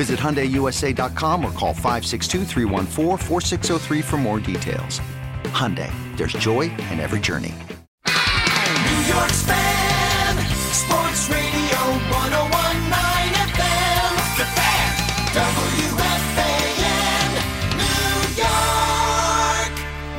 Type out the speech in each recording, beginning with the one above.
Visit HyundaiUSA.com or call 562 for more details. Hyundai, there's joy in every journey. New York's fan, Sports Radio 1019 FM, The Fan, WFAN, New York.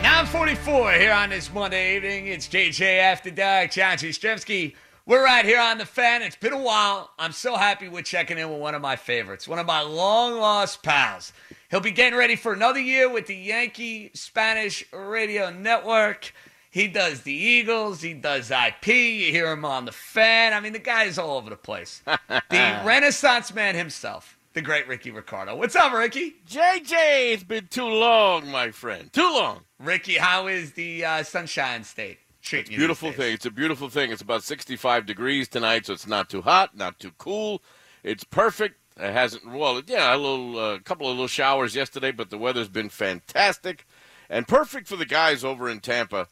944 here on this Monday evening. It's JJ After Dark, John Jastremski. We're right here on the fan. It's been a while. I'm so happy we're checking in with one of my favorites, one of my long lost pals. He'll be getting ready for another year with the Yankee Spanish Radio Network. He does the Eagles, he does IP. You hear him on the fan. I mean, the guy is all over the place. the Renaissance man himself, the great Rickie Ricardo. What's up, Rickie? JJ, it's been too long, my friend. Too long. Rickie, how is the uh, Sunshine State? It's a beautiful thing. It's a beautiful thing. It's about 65 degrees tonight, so it's not too hot, not too cool. It's perfect. It hasn't well, yeah, a little, a uh, couple of little showers yesterday, but the weather's been fantastic and perfect for the guys over in Tampa,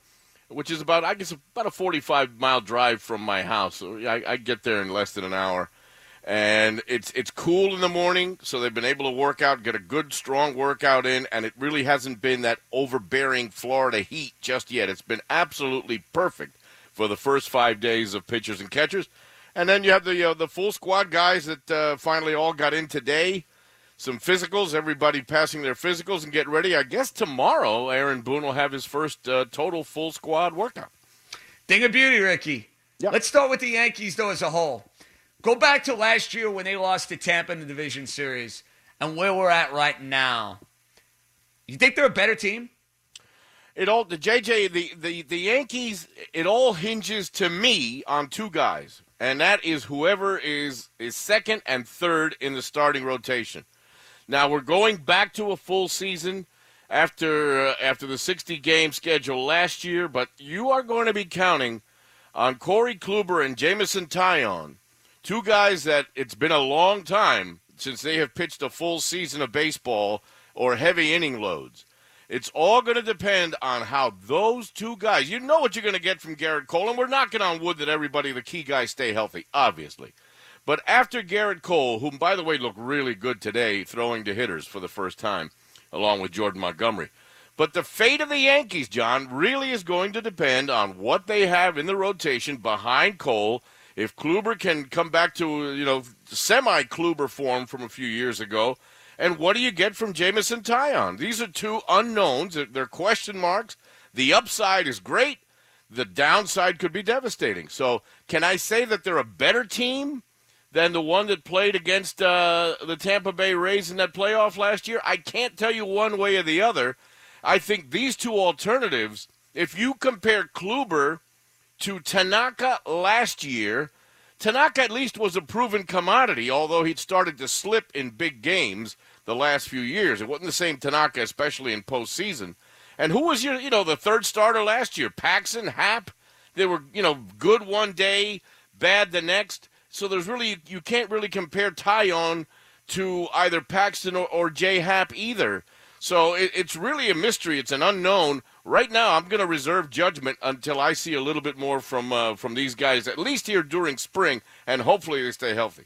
which is about, I guess, about a 45 mile drive from my house. So I, I get there in less than an hour and it's it's cool in the morning, so they've been able to work out, get a good strong workout in, and it really hasn't been that overbearing Florida heat just yet. It's been absolutely perfect for the first five days of pitchers and catchers, and then you have the uh, the full squad guys that uh, finally all got in today. Some physicals, everybody passing their physicals and get ready. I guess tomorrow Aaron Boone will have his first uh, total full squad workout. Thing of beauty, Rickie. Yep. Let's start with the Yankees though as a whole. Go back to last year when they lost to Tampa in the division series and where we're at right now. You think they're a better team? It all the JJ the, the the Yankees it all hinges to me on two guys and that is whoever is is second and third in the starting rotation. Now we're going back to a full season after uh, after the 60 game schedule last year, but you are going to be counting on Corey Kluber and Jameson Taillon Two guys that it's been a long time since they have pitched a full season of baseball or heavy inning loads. It's all going to depend on how those two guys, you know what you're going to get from Gerrit Cole, and we're knocking on wood that everybody, the key guys, stay healthy, obviously. But after Gerrit Cole, whom, by the way, looked really good today throwing to hitters for the first time, along with Jordan Montgomery. But the fate of the Yankees, John, really is going to depend on what they have in the rotation behind Cole – if Kluber can come back to you know semi Kluber form from a few years ago, and what do you get from Jameson Taillon? These are two unknowns. They're question marks. The upside is great. The downside could be devastating. So, can I say that they're a better team than the one that played against uh, the Tampa Bay Rays in that playoff last year? I can't tell you one way or the other. I think these two alternatives, if you compare Kluber to Tanaka last year, Tanaka at least was a proven commodity, although he'd started to slip in big games the last few years. It wasn't the same Tanaka, especially in postseason. And who was your, you know, the third starter last year? Paxton, Happ. They were, you know, good one day, bad the next. So there's really you can't really compare Taillon to either Paxton or, or Jay Happ either. So it, it's really a mystery. It's an unknown. Right now, I'm going to reserve judgment until I see a little bit more from uh, from these guys, at least here during spring, and hopefully they stay healthy.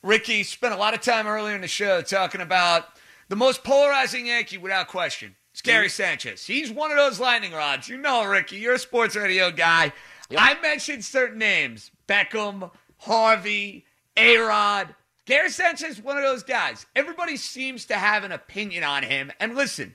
Rickie spent a lot of time earlier in the show talking about the most polarizing Yankee without question. It's Gary mm-hmm. Sanchez. He's one of those lightning rods. You know, Rickie, you're a sports radio guy. Yep. I mentioned certain names Beckham, Harvey, A Rod, Gary Sanchez is one of those guys. Everybody seems to have an opinion on him. And listen,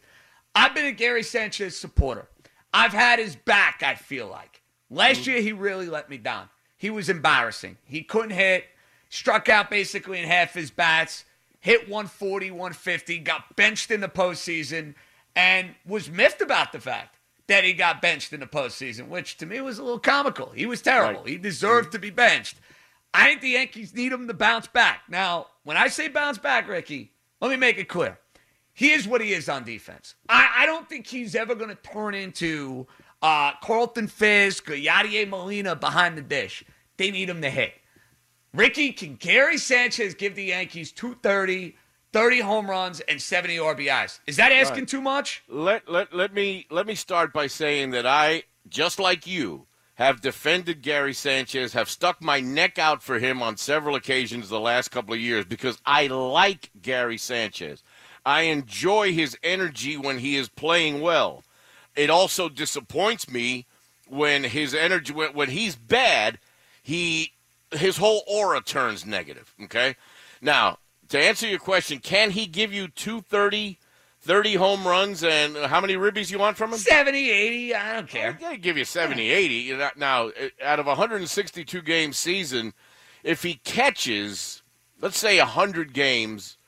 I've been a Gary Sanchez supporter. I've had his back, I feel like. Last mm. year, he really let me down. He was embarrassing. He couldn't hit, struck out basically in half his bats, hit 140, 150, got benched in the postseason, and was miffed about the fact that he got benched in the postseason, which to me was a little comical. He was terrible. Right. He deserved to be benched. I think the Yankees need him to bounce back. Now, when I say bounce back, Rickie, let me make it clear. He is what he is on defense. I, I don't think he's ever going to turn into uh, Carlton Fisk or Yadier Molina behind the dish. They need him to hit. Rickie, can Gary Sanchez give the Yankees 230, 30 home runs, and 70 RBIs? Is that asking Right. too much? Let let let me let me start by saying that I, just like you, have defended Gary Sanchez, have stuck my neck out for him on several occasions the last couple of years because I like Gary Sanchez. I enjoy his energy when he is playing well. It also disappoints me when his energy when, when he's bad, he his whole aura turns negative, okay? Now, to answer your question, can he give you 230 30 home runs and how many ribbies you want from him? 70, 80, I don't care. I'll give you 70, 80. Now, out of a 162 game season, if he catches, let's say 100 games,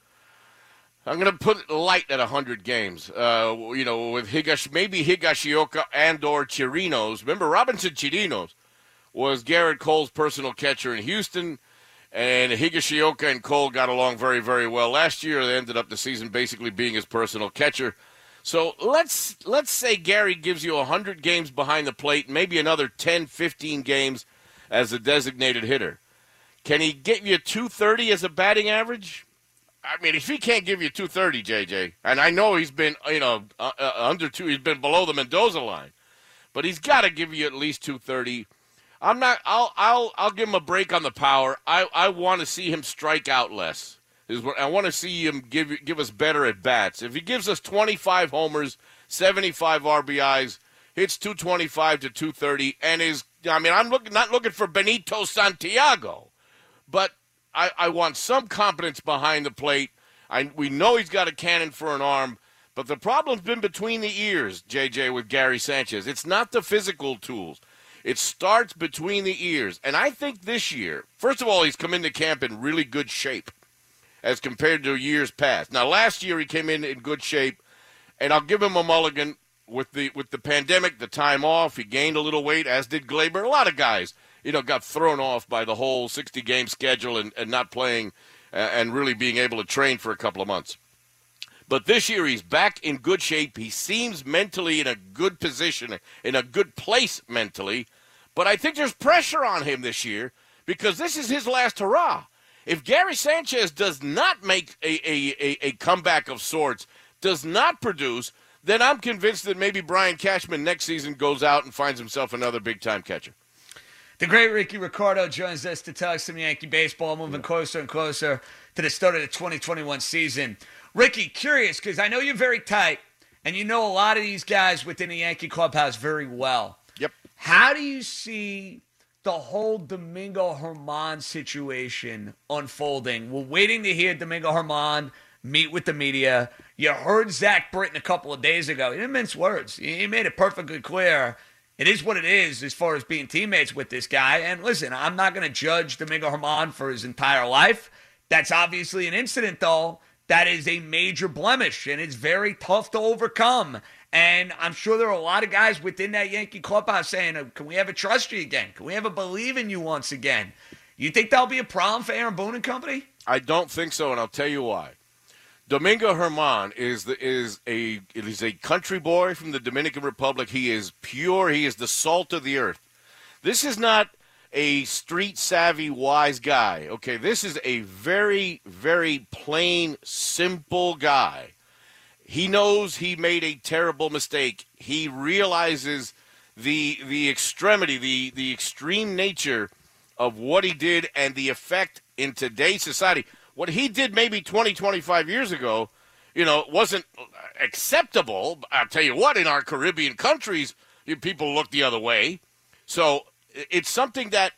I'm going to put light at 100 games. Uh, you know, with Higash, maybe Higashioka and or Chirinos. Remember, Robinson Chirinos was Gerrit Cole's personal catcher in Houston, and Higashioka and Cole got along very, very well last year. They ended up the season basically being his personal catcher. So let's let's say Gary gives you 100 games behind the plate, maybe another 10, 15 games as a designated hitter. Can he get you 230 as a batting average? I mean, if he can't give you 230, JJ, and I know he's been, you know, uh, uh, under two, he's been below the Mendoza line, but he's got to give you at least 230. I'm not. I'll. I'll. I'll give him a break on the power. I. I want to see him strike out less. Is what I want to see him give give us better at bats. If he gives us 25 homers, 75 RBIs, hits 225 to 230, and is. I mean, I'm looking not looking for Benito Santiago, but I, I want some competence behind the plate. I, we know he's got a cannon for an arm, but the problem's been between the ears, JJ, with Gary Sanchez. It's not the physical tools. It starts between the ears. And I think this year, first of all, he's come into camp in really good shape as compared to years past. Now, last year he came in in good shape, and I'll give him a mulligan with the with the pandemic, the time off. He gained a little weight, as did Gleyber. A lot of guys, you know, got thrown off by the whole 60 game schedule and, and not playing uh, and really being able to train for a couple of months. But this year he's back in good shape. He seems mentally in a good position, in a good place mentally. But I think there's pressure on him this year because this is his last hurrah. If Gary Sanchez does not make a, a, a, a comeback of sorts, does not produce, then I'm convinced that maybe Brian Cashman next season goes out and finds himself another big time catcher. The great Rickie Ricardo joins us to talk some Yankee baseball, moving closer and closer to the start of the 2021 season. Rickie, curious because I know you're very tight and you know a lot of these guys within the Yankee clubhouse very well. Yep. How do you see the whole Domingo Germán situation unfolding? We're waiting to hear Domingo Germán meet with the media. You heard Zach Britton a couple of days ago. He didn't mince words. He made it perfectly clear. It is what it is as far as being teammates with this guy. And listen, I'm not going to judge Domingo Germán for his entire life. That's obviously an incident, though. That is a major blemish, and it's very tough to overcome. And I'm sure there are a lot of guys within that Yankee clubhouse saying, "Oh, "Can we ever trust you again? Can we ever believe in you once again?" You think that'll be a problem for Aaron Boone and company? I don't think so, and I'll tell you why. Domingo Germán is the, is a is a country boy from the Dominican Republic. He is pure. He is the salt of the earth. This is not a street savvy wise guy. Okay, this is a very very plain simple guy. He knows he made a terrible mistake. He realizes the the extremity, the the extreme nature of what he did and the effect in today's society. What he did maybe 20, 25 years ago, you know, wasn't acceptable. I'll tell you what, in our Caribbean countries, people look the other way. So it's something that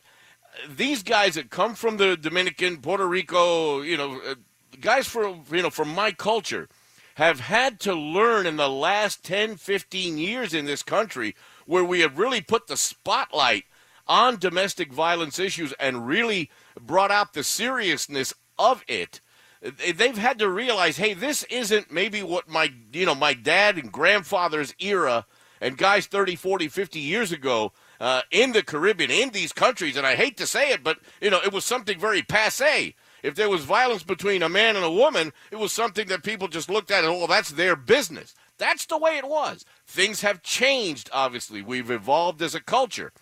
these guys that come from the Dominican, Puerto Rico, you know, uh, guys for you know from my culture have had to learn in the last 10, 15 years in this country where we have really put the spotlight on domestic violence issues and really brought out the seriousness of it. They've had to realize, hey, this isn't maybe what my, you know, my dad and grandfather's era and guys 30, 40, 50 years ago uh, in the Caribbean, in these countries, and I hate to say it, but, you know, it was something very passe. If there was violence between a man and a woman, it was something that people just looked at and, oh, that's their business. That's the way it was. Things have changed, obviously. We've evolved as a culture.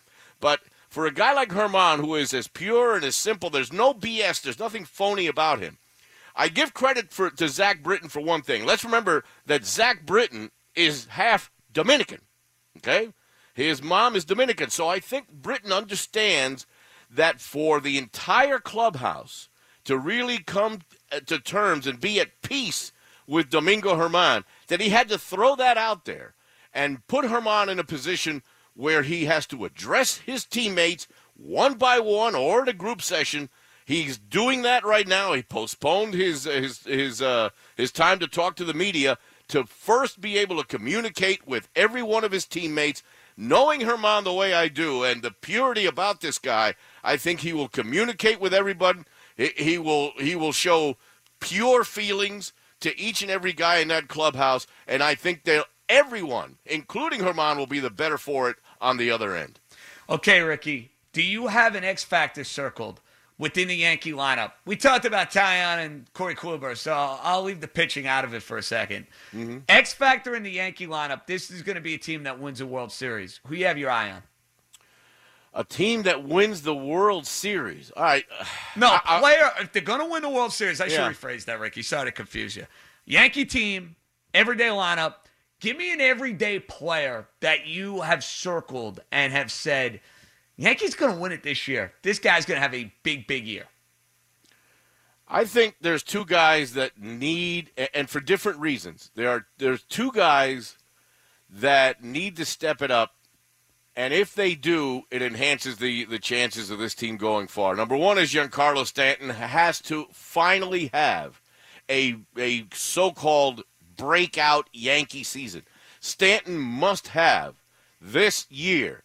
But for a guy like Germán, who is as pure and as simple, there's no BS, there's nothing phony about him. I give credit for, to Zach Britton for one thing. Let's remember that Zach Britton is half Dominican. Okay? His mom is Dominican. So I think Britton understands that for the entire clubhouse to really come uh, to terms and be at peace with Domingo Germán, that he had to throw that out there and put Herman in a position where he has to address his teammates one by one or in a group session. He's doing that right now. He postponed his his his uh, his time to talk to the media to first be able to communicate with every one of his teammates. Knowing Germán the way I do and the purity about this guy, I think he will communicate with everybody. He, he will he will show pure feelings to each and every guy in that clubhouse, and I think that everyone, including Germán, will be the better for it on the other end. Okay, Rickie, do you have an X factor circled within the Yankee lineup? We talked about Taillon and Corey Kluber, so I'll, leave the pitching out of it for a 2nd mm-hmm. X factor in the Yankee lineup. This is going to be a team that wins a World Series. Who you have your eye on? A team that wins the World Series. All right. No, I- I- player. If they're going to win the World Series, I should rephrase that, Rickie. Sorry to confuse you. Yankee team, everyday lineup. Give me an everyday player that you have circled and have said, Yankees going to win it this year. This guy's going to have a big, big year. I think there's two guys that need, and for different reasons. There are there's two guys that need to step it up, and if they do, it enhances the the chances of this team going far. Number one is Giancarlo Stanton has to finally have a a so-called breakout Yankee season. Stanton must have this year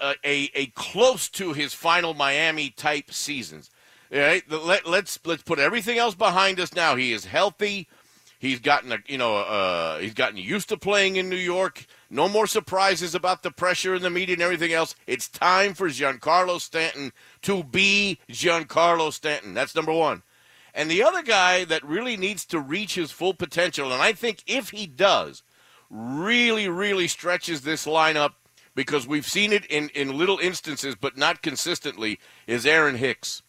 uh, a a close to his final Miami type seasons. All right, let, let's let's put everything else behind us now. He is healthy. He's gotten a, you know uh, he's gotten used to playing in New York. No more surprises about the pressure in the media and everything else. It's time for Giancarlo Stanton to be Giancarlo Stanton. That's number one. And the other guy that really needs to reach his full potential, and I think if he does, really, really stretches this lineup because we've seen it in, in little instances, but not consistently, is Aaron Hicks.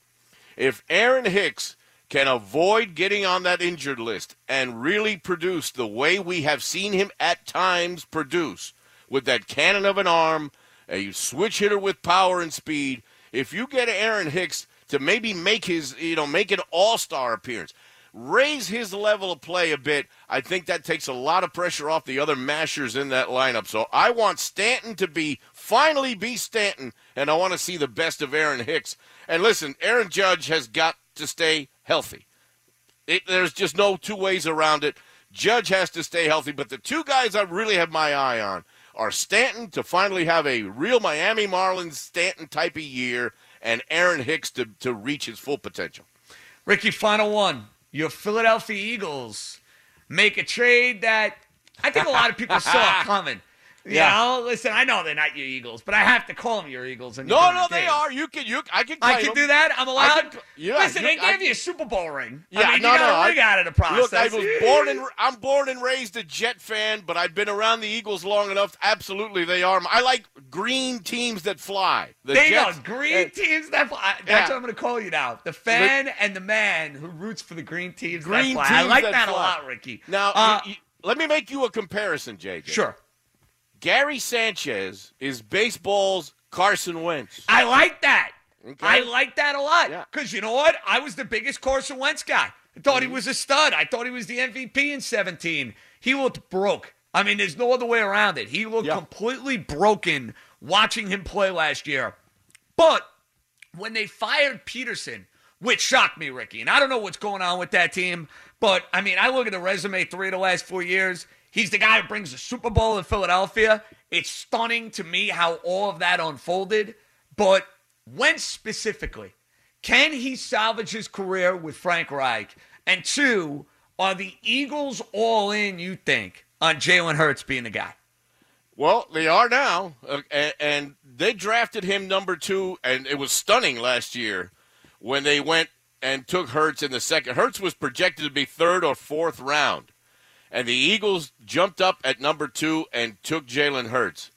If Aaron Hicks can avoid getting on that injured list and really produce the way we have seen him at times produce with that cannon of an arm, a switch hitter with power and speed, if you get Aaron Hicks to maybe make his, you know, make an all-star appearance, raise his level of play a bit, I think that takes a lot of pressure off the other mashers in that lineup. So I want Stanton to be finally be Stanton, and I want to see the best of Aaron Hicks. And listen, Aaron Judge has got to stay healthy. It, there's just no two ways around it. Judge has to stay healthy, but the two guys I really have my eye on are Stanton to finally have a real Miami Marlins Stanton type of year, and Aaron Hicks to, to reach his full potential. Rickie, final one. Your Philadelphia Eagles make a trade that I think a lot of people saw coming. You Yeah. know, listen, I know they're not your Eagles, but I have to call them your Eagles. And No, no, they are. You can, you. I can. I can them. do that. I'm allowed. can- yeah, listen, you- they I- gave you a Super Bowl ring. Yeah, I mean, no, you got no, a ring I- out of the process. Look, I was born and I'm born and raised a Jet fan, but I've been around the Eagles long enough. Absolutely, they are. I like green teams that fly. The There you Jets, go. Green uh, teams that fly. That's Yeah. what I'm going to call you now. The fan and the man who roots for the green teams Green that fly. I like that that, a lot, Rickie. Now, Uh, you- let me make you a comparison, JJ. sure. Gary Sanchez is baseball's Carson Wentz. I like that. Okay. I like that a lot. Yeah. Because you know what? I was the biggest Carson Wentz guy. I thought he mm-hmm. was a stud. I thought he was the MVP in 17. He looked broke. I mean, there's no other way around it. He looked Yeah. completely broken watching him play last year. But when they fired Pederson, which shocked me, Rickie. And I don't know what's going on with that team, but I mean, I look at the resume three of the last four years. He's the guy who brings the Super Bowl in Philadelphia. It's stunning to me how all of that unfolded. But when specifically, can he salvage his career with Frank Reich? And two, are the Eagles all in, you think, on Jalen Hurts being the guy? Well, they are now, uh, and, and they drafted him number two, and it was stunning last year when they went and took Hurts in the second. Hurts was projected to be third or fourth round, and the Eagles jumped up at number two and took Jalen Hurts.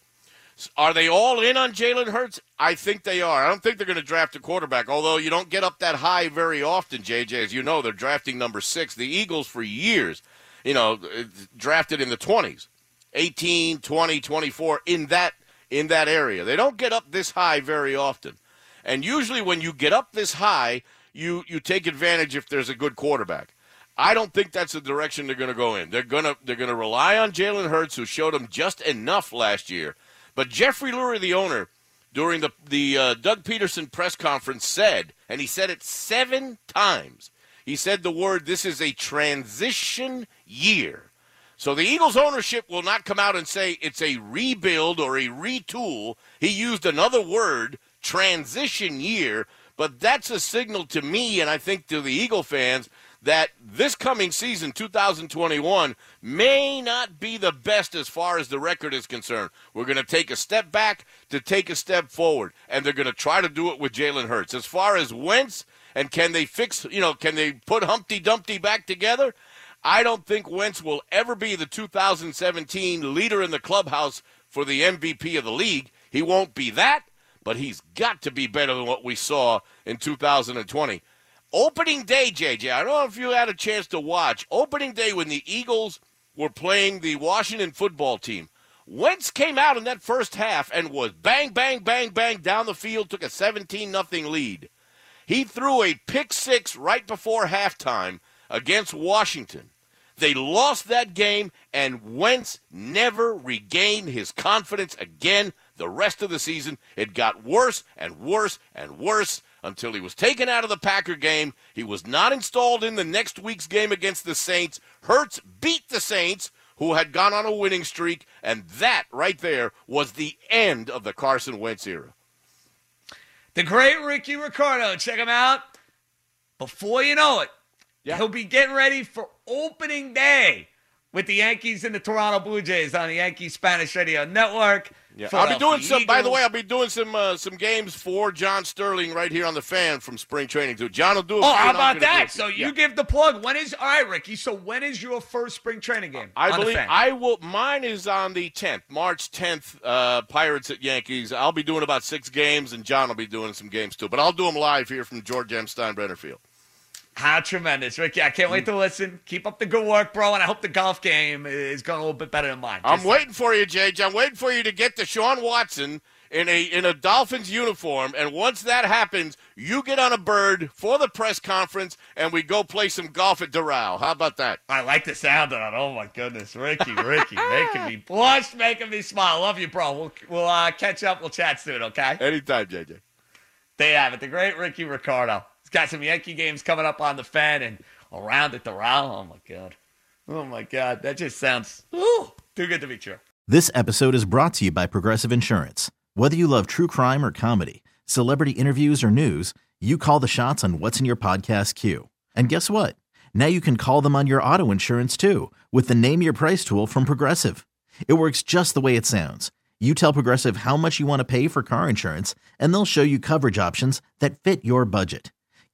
Are they all in on Jalen Hurts? I think they are. I don't think they're going to draft a quarterback, although you don't get up that high very often, JJ. As you know, they're drafting number six. The Eagles, for years, you know, uh, drafted in the 20s, 18, 20, 24, in that, in that area. They don't get up this high very often. And usually when you get up this high, you, you take advantage if there's a good quarterback. I don't think that's the direction they're going to go in. They're going to they're going to rely on Jalen Hurts, who showed them just enough last year. But Jeffrey Lurie, the owner, during the the uh, Doug Pederson press conference, said, and he said it seven times. He said the word, "This is a transition year." So the Eagles ownership will not come out and say it's a rebuild or a retool. He used another word, transition year, but that's a signal to me and I think to the Eagle fans that this coming season, 2021, may not be the best as far as the record is concerned. We're going to take a step back to take a step forward, and they're going to try to do it with Jalen Hurts. As far as Wentz, and can they fix, you know, can they put Humpty Dumpty back together? I don't think Wentz will ever be the 2017 leader in the clubhouse for the MVP of the league. He won't be that, but he's got to be better than what we saw in 2020. Opening day, JJ, I don't know if you had a chance to watch. Opening day when the Eagles were playing the Washington football team. Wentz came out in that first half and was bang, bang, bang, bang down the field, took a 17 nothing lead. He threw a pick six right before halftime against Washington. They lost that game, and Wentz never regained his confidence again the rest of the season. It got worse and worse and worse until he was taken out of the Packer game. He was not installed in the next week's game against the Saints. Hurts beat the Saints, who had gone on a winning streak, and that right there was the end of the Carson Wentz era. The great Rickie Ricardo. Check him out. Before you know it, Yeah. he'll be getting ready for opening day with the Yankees and the Toronto Blue Jays on the Yankee Spanish Radio Network. Yeah, I'll be doing some. By the way, I'll be doing some uh, some games for John Sterling right here on the fan from spring training too. John will do. A Oh, how about gonna do a that? So you Yeah. give the plug. When is all right, Rickie? So when is your first spring training game? I believe? I will. Mine is on the 10th, March 10th. Uh, Pirates at Yankees. I'll be doing about six games, and John will be doing some games too. But I'll do them live here from George M. Steinbrenner Field. How tremendous, Rickie! I can't wait to listen. Keep up the good work, bro, and I hope the golf game is going a little bit better than mine. I'm Just- waiting for you, JJ. I'm waiting for you to get Deshaun Watson in a in a Dolphins uniform, and once that happens, you get on a bird for the press conference, and we go play some golf at Doral. How about that? I like the sound of that. Oh my goodness, Rickie, Rickie, making me blush, making me smile. Love you, bro. We'll we'll uh, catch up. We'll chat soon, okay? Anytime, JJ. There you have it. The great Rickie Ricardo. He's got some Yankee games coming up on the fan and around at the Doral. Oh my god. Oh my god. That just sounds ooh, too good to be true. This episode is brought to you by Progressive Insurance. Whether you love true crime or comedy, celebrity interviews or news, you call the shots on what's in your podcast queue. And guess what? Now you can call them on your auto insurance too with the Name Your Price tool from Progressive. It works just the way it sounds. You tell Progressive how much you want to pay for car insurance, and they'll show you coverage options that fit your budget.